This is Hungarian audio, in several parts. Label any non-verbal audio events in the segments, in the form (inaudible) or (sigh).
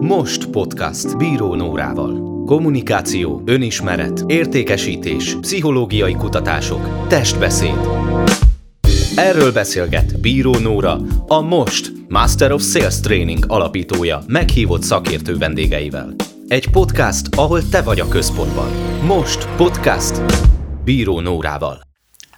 Most podcast Bíró Nórával. Kommunikáció, önismeret, értékesítés, pszichológiai kutatások, testbeszéd. Erről beszélget Bíró Nóra, a Most Master of Sales Training alapítója meghívott szakértő vendégeivel. Egy podcast, ahol te vagy a központban. Most podcast Bíró Nórával.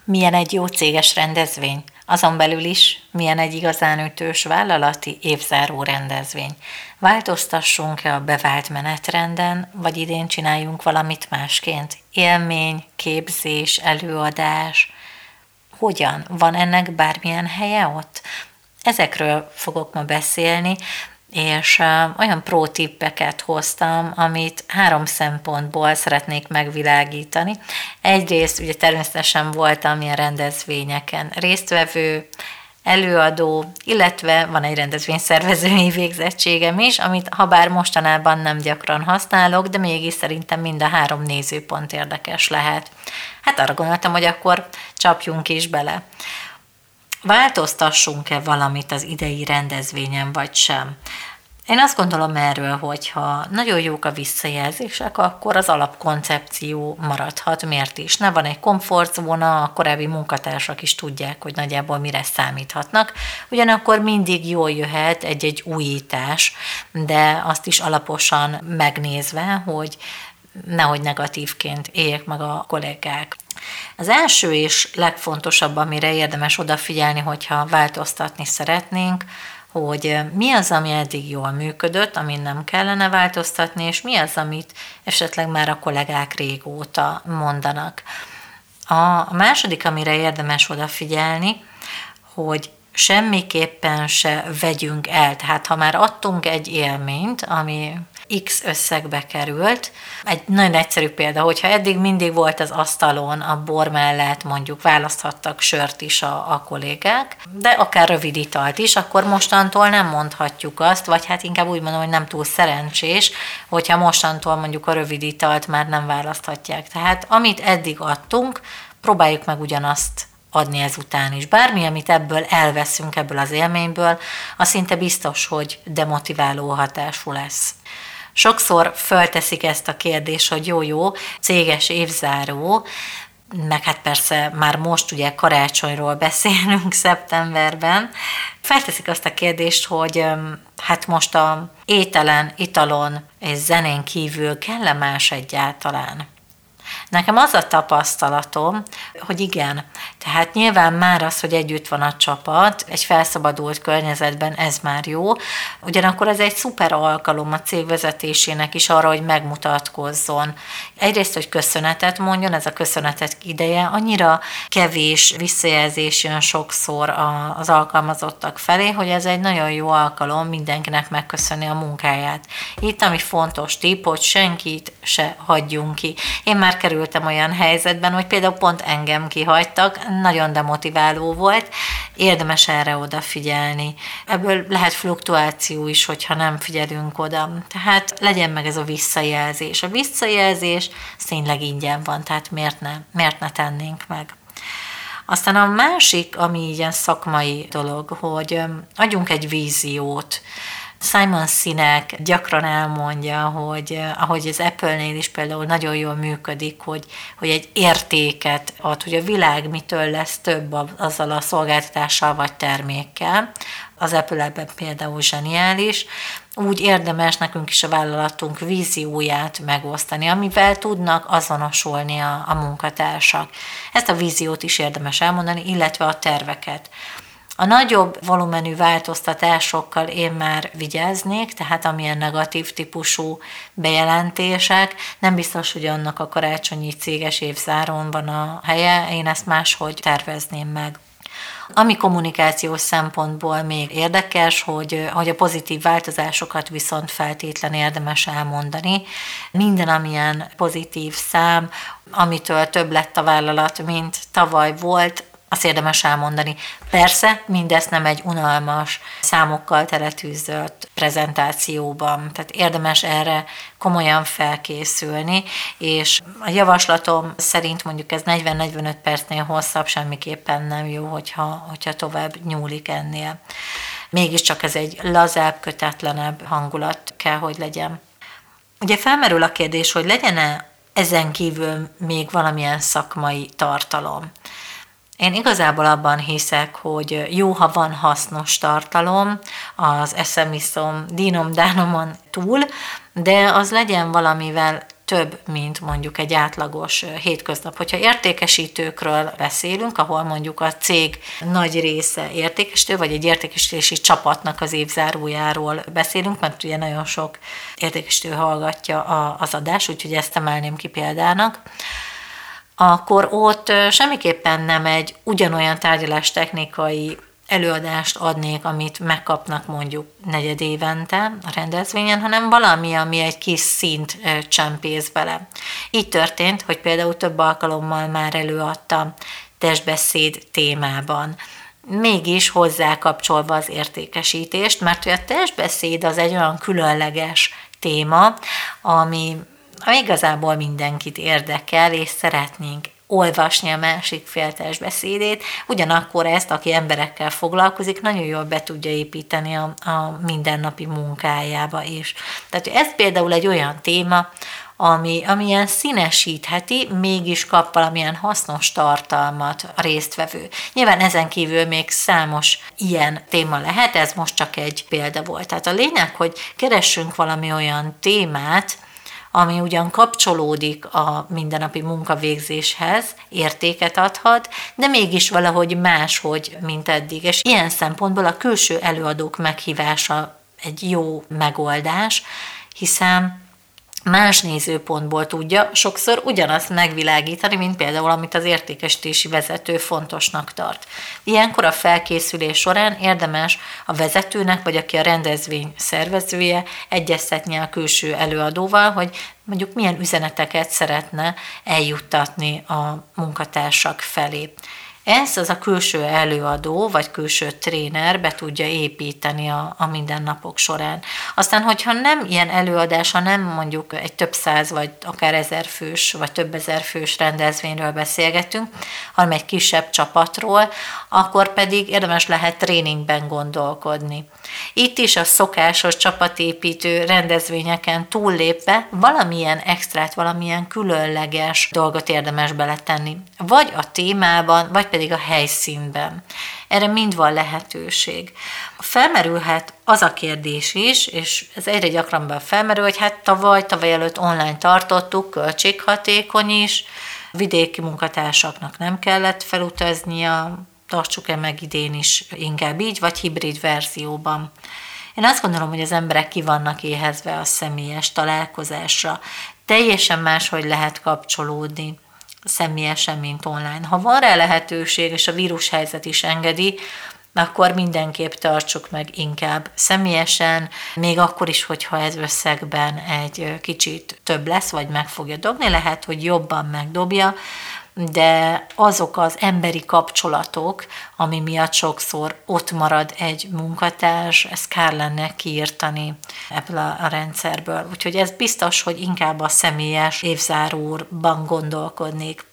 Milyen egy jó céges rendezvény? Azon belül is milyen egy igazán ütős vállalati évzáró rendezvény. Változtassunk-e a bevált menetrenden, vagy idén csináljunk valamit másként? Élmény, képzés, előadás. Hogyan? Van ennek bármilyen helye ott? Ezekről fogok ma beszélni, és olyan pro tippeket hoztam, amit három szempontból szeretnék megvilágítani. Egyrészt ugye természetesen voltam ilyen rendezvényeken résztvevő, előadó, illetve van egy rendezvényszervezői végzettségem is, amit ha bár mostanában nem gyakran használok, de mégis szerintem mind a három nézőpont érdekes lehet. Hát arra gondoltam, hogy akkor csapjunk is bele változtassunk-e valamit az idei rendezvényen, vagy sem. Én azt gondolom erről, hogy ha nagyon jók a visszajelzések, akkor az alapkoncepció maradhat, miért is. Ne van egy komfortzóna, a korábbi munkatársak is tudják, hogy nagyjából mire számíthatnak. Ugyanakkor mindig jól jöhet egy-egy újítás, de azt is alaposan megnézve, hogy nehogy negatívként éljek meg a kollégák. Az első és legfontosabb, amire érdemes odafigyelni, hogyha változtatni szeretnénk, hogy mi az, ami eddig jól működött, amin nem kellene változtatni, és mi az, amit esetleg már a kollégák régóta mondanak. A második, amire érdemes odafigyelni, hogy semmiképpen se vegyünk el. Tehát ha már adtunk egy élményt, ami X összegbe került. Egy nagyon egyszerű példa, hogyha eddig mindig volt az asztalon a bor mellett mondjuk választhattak sört is a, a kollégák, de akár rövid italt is, akkor mostantól nem mondhatjuk azt, vagy hát inkább úgy mondom, hogy nem túl szerencsés, hogyha mostantól mondjuk a rövid italt már nem választhatják. Tehát amit eddig adtunk, próbáljuk meg ugyanazt adni ezután is. Bármi, amit ebből elveszünk, ebből az élményből, az szinte biztos, hogy demotiváló hatású lesz. Sokszor fölteszik ezt a kérdést, hogy jó-jó, céges évzáró, meg hát persze már most ugye karácsonyról beszélünk (laughs) szeptemberben, felteszik azt a kérdést, hogy hát most a ételen, italon és zenén kívül kell-e más egyáltalán? Nekem az a tapasztalatom, hogy igen, tehát nyilván már az, hogy együtt van a csapat, egy felszabadult környezetben ez már jó, ugyanakkor ez egy szuper alkalom a cég vezetésének is arra, hogy megmutatkozzon. Egyrészt, hogy köszönetet mondjon, ez a köszönetet ideje, annyira kevés visszajelzés jön sokszor az alkalmazottak felé, hogy ez egy nagyon jó alkalom mindenkinek megköszönni a munkáját. Itt, ami fontos tipp, hogy senkit se hagyjunk ki. Én már kerültem olyan helyzetben, hogy például pont engem kihagytak, nagyon demotiváló volt, érdemes erre odafigyelni. Ebből lehet fluktuáció is, hogyha nem figyelünk oda. Tehát legyen meg ez a visszajelzés. A visszajelzés tényleg ingyen van, tehát miért ne, miért ne tennénk meg. Aztán a másik, ami ilyen szakmai dolog, hogy adjunk egy víziót. Simon Sinek gyakran elmondja, hogy eh, ahogy az Apple-nél is például nagyon jól működik, hogy, hogy egy értéket ad, hogy a világ mitől lesz több azzal a szolgáltatással vagy termékkel. Az Apple ebben például zseniális, úgy érdemes nekünk is a vállalatunk vízióját megosztani, amivel tudnak azonosulni a, a munkatársak. Ezt a víziót is érdemes elmondani, illetve a terveket. A nagyobb volumenű változtatásokkal én már vigyáznék, tehát amilyen negatív típusú bejelentések, nem biztos, hogy annak a karácsonyi céges évzáron van a helye, én ezt máshogy tervezném meg. Ami kommunikációs szempontból még érdekes, hogy, hogy a pozitív változásokat viszont feltétlen érdemes elmondani. Minden, amilyen pozitív szám, amitől több lett a vállalat, mint tavaly volt, azt érdemes elmondani. Persze, mindezt nem egy unalmas, számokkal teletűzött prezentációban, tehát érdemes erre komolyan felkészülni, és a javaslatom szerint mondjuk ez 40-45 percnél hosszabb semmiképpen nem jó, hogyha, hogyha tovább nyúlik ennél. mégiscsak ez egy lazább, kötetlenebb hangulat kell, hogy legyen. Ugye felmerül a kérdés, hogy legyen-e ezen kívül még valamilyen szakmai tartalom. Én igazából abban hiszek, hogy jó, ha van hasznos tartalom az eszemiszom, dínom, dánomon túl, de az legyen valamivel több, mint mondjuk egy átlagos hétköznap. Hogyha értékesítőkről beszélünk, ahol mondjuk a cég nagy része értékesítő, vagy egy értékesítési csapatnak az évzárójáról beszélünk, mert ugye nagyon sok értékesítő hallgatja az adás, úgyhogy ezt emelném ki példának, akkor ott semmiképpen nem egy ugyanolyan tárgyalástechnikai előadást adnék, amit megkapnak mondjuk negyed évente a rendezvényen, hanem valami, ami egy kis szint csempész bele. Így történt, hogy például több alkalommal már előadtam testbeszéd témában mégis hozzá kapcsolva az értékesítést, mert hogy a testbeszéd az egy olyan különleges téma, ami igazából mindenkit érdekel, és szeretnénk olvasni a másik fél beszédét, ugyanakkor ezt, aki emberekkel foglalkozik, nagyon jól be tudja építeni a, a mindennapi munkájába is. Tehát ez például egy olyan téma, ami, ami ilyen színesítheti, mégis kap valamilyen hasznos tartalmat a résztvevő. Nyilván ezen kívül még számos ilyen téma lehet, ez most csak egy példa volt. Tehát a lényeg, hogy keressünk valami olyan témát, ami ugyan kapcsolódik a mindennapi munkavégzéshez, értéket adhat, de mégis valahogy máshogy, mint eddig. És ilyen szempontból a külső előadók meghívása egy jó megoldás, hiszen más nézőpontból tudja sokszor ugyanazt megvilágítani, mint például amit az értékesítési vezető fontosnak tart. Ilyenkor a felkészülés során érdemes a vezetőnek, vagy aki a rendezvény szervezője egyeztetni a külső előadóval, hogy mondjuk milyen üzeneteket szeretne eljuttatni a munkatársak felé. Ez az a külső előadó, vagy külső tréner be tudja építeni a, a mindennapok során. Aztán, hogyha nem ilyen előadás, ha nem mondjuk egy több száz, vagy akár ezer fős, vagy több ezer fős rendezvényről beszélgetünk, hanem egy kisebb csapatról, akkor pedig érdemes lehet tréningben gondolkodni. Itt is a szokásos csapatépítő rendezvényeken túllépve valamilyen extrát, valamilyen különleges dolgot érdemes beletenni. Vagy a témában, vagy pedig a helyszínben. Erre mind van lehetőség. Felmerülhet az a kérdés is, és ez egyre gyakrabban felmerül, hogy hát tavaly, tavaly előtt online tartottuk, költséghatékony is, vidéki munkatársaknak nem kellett felutaznia, tartsuk-e meg idén is inkább így, vagy hibrid verzióban. Én azt gondolom, hogy az emberek ki vannak éhezve a személyes találkozásra. Teljesen máshogy lehet kapcsolódni személyesen, mint online. Ha van rá lehetőség, és a vírushelyzet is engedi, akkor mindenképp tartsuk meg inkább személyesen, még akkor is, hogyha ez összegben egy kicsit több lesz, vagy meg fogja dobni, lehet, hogy jobban megdobja, de azok az emberi kapcsolatok, ami miatt sokszor ott marad egy munkatárs, ez kár lenne kiírtani ebből a, a rendszerből. Úgyhogy ez biztos, hogy inkább a személyes évzáróban gondolkodnék.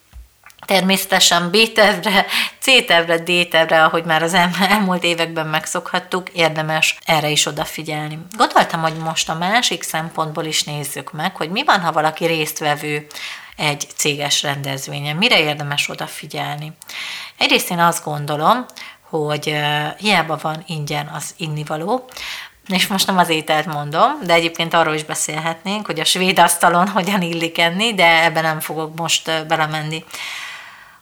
Természetesen B-tervre, C-tervre, D-tervre, ahogy már az elmúlt években megszokhattuk, érdemes erre is odafigyelni. Gondoltam, hogy most a másik szempontból is nézzük meg, hogy mi van, ha valaki résztvevő egy céges rendezvényen. Mire érdemes odafigyelni? Egyrészt én azt gondolom, hogy hiába van ingyen az innivaló, és most nem az ételt mondom, de egyébként arról is beszélhetnénk, hogy a svéd asztalon hogyan illik enni, de ebben nem fogok most belemenni.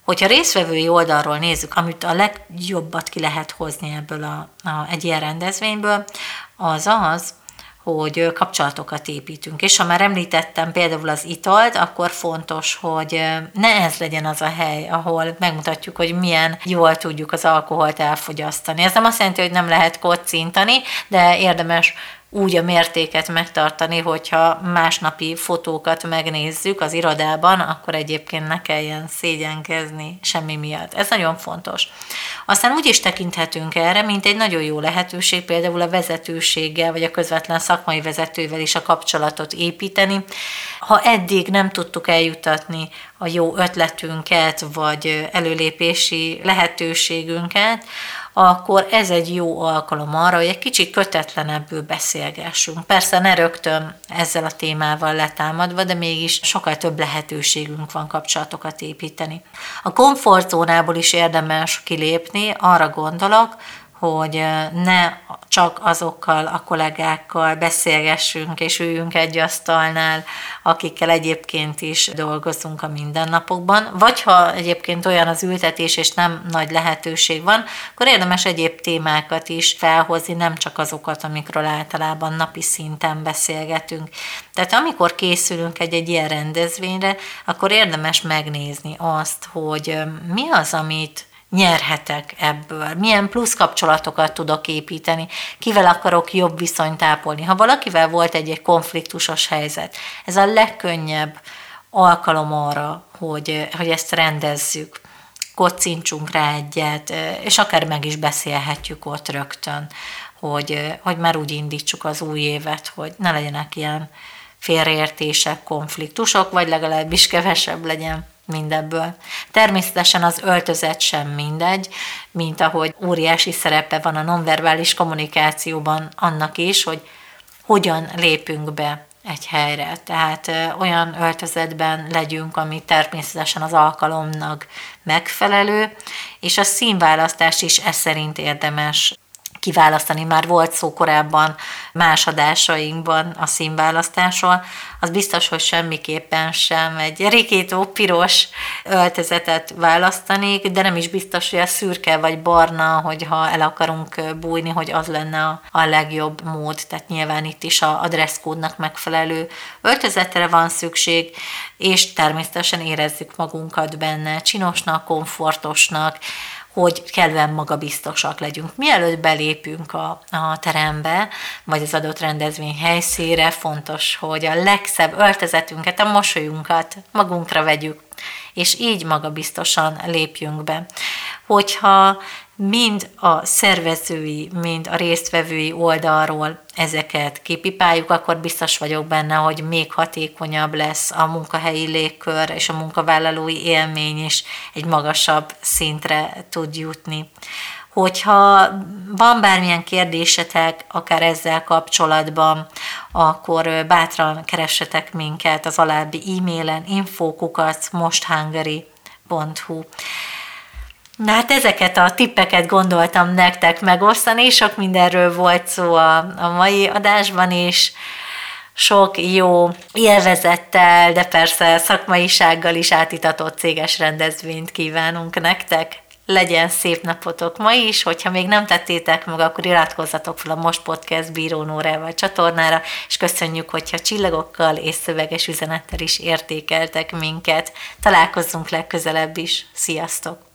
Hogyha részvevői oldalról nézzük, amit a legjobbat ki lehet hozni ebből a, a, egy ilyen rendezvényből, az az, hogy kapcsolatokat építünk. És ha már említettem például az italt, akkor fontos, hogy ne ez legyen az a hely, ahol megmutatjuk, hogy milyen jól tudjuk az alkoholt elfogyasztani. Ez nem azt jelenti, hogy nem lehet kocintani, de érdemes úgy a mértéket megtartani, hogyha másnapi fotókat megnézzük az irodában, akkor egyébként ne kelljen szégyenkezni semmi miatt. Ez nagyon fontos. Aztán úgy is tekinthetünk erre, mint egy nagyon jó lehetőség például a vezetőséggel, vagy a közvetlen szakmai vezetővel is a kapcsolatot építeni. Ha eddig nem tudtuk eljutatni a jó ötletünket, vagy előlépési lehetőségünket, akkor ez egy jó alkalom arra, hogy egy kicsit kötetlenebbül beszélgessünk. Persze ne rögtön ezzel a témával letámadva, de mégis sokkal több lehetőségünk van kapcsolatokat építeni. A komfortzónából is érdemes kilépni, arra gondolok, hogy ne csak azokkal a kollégákkal beszélgessünk és üljünk egy asztalnál, akikkel egyébként is dolgozunk a mindennapokban, vagy ha egyébként olyan az ültetés és nem nagy lehetőség van, akkor érdemes egyéb témákat is felhozni, nem csak azokat, amikről általában napi szinten beszélgetünk. Tehát amikor készülünk egy-egy ilyen rendezvényre, akkor érdemes megnézni azt, hogy mi az, amit nyerhetek ebből, milyen plusz kapcsolatokat tudok építeni, kivel akarok jobb viszonyt ápolni. Ha valakivel volt egy-egy konfliktusos helyzet, ez a legkönnyebb alkalom arra, hogy, hogy ezt rendezzük, kocincsunk rá egyet, és akár meg is beszélhetjük ott rögtön, hogy, hogy már úgy indítsuk az új évet, hogy ne legyenek ilyen félreértések, konfliktusok, vagy legalábbis kevesebb legyen mindebből. Természetesen az öltözet sem mindegy, mint ahogy óriási szerepe van a nonverbális kommunikációban annak is, hogy hogyan lépünk be egy helyre. Tehát olyan öltözetben legyünk, ami természetesen az alkalomnak megfelelő, és a színválasztás is ez szerint érdemes kiválasztani. Már volt szó korábban más adásainkban a színválasztásról. Az biztos, hogy semmiképpen sem egy rikító piros öltözetet választanék, de nem is biztos, hogy a szürke vagy barna, hogyha el akarunk bújni, hogy az lenne a, legjobb mód. Tehát nyilván itt is a dresszkódnak megfelelő öltözetre van szükség, és természetesen érezzük magunkat benne csinosnak, komfortosnak, hogy kellően magabiztosak legyünk. Mielőtt belépünk a, a terembe, vagy az adott rendezvény helyszínre, fontos, hogy a legszebb öltözetünket, a mosolyunkat magunkra vegyük, és így magabiztosan lépjünk be. Hogyha mind a szervezői, mind a résztvevői oldalról ezeket kipipáljuk, akkor biztos vagyok benne, hogy még hatékonyabb lesz a munkahelyi légkör és a munkavállalói élmény is egy magasabb szintre tud jutni. Hogyha van bármilyen kérdésetek, akár ezzel kapcsolatban, akkor bátran keressetek minket az alábbi e-mailen infókukat mosthungary.hu. Na hát ezeket a tippeket gondoltam nektek megosztani, sok mindenről volt szó a, a mai adásban is, sok jó élvezettel, de persze szakmaisággal is átitatott céges rendezvényt kívánunk nektek. Legyen szép napotok ma is, hogyha még nem tettétek meg, akkor iratkozzatok fel a Most Podcast Bíró Nórával csatornára, és köszönjük, hogyha csillagokkal és szöveges üzenettel is értékeltek minket. Találkozzunk legközelebb is. Sziasztok!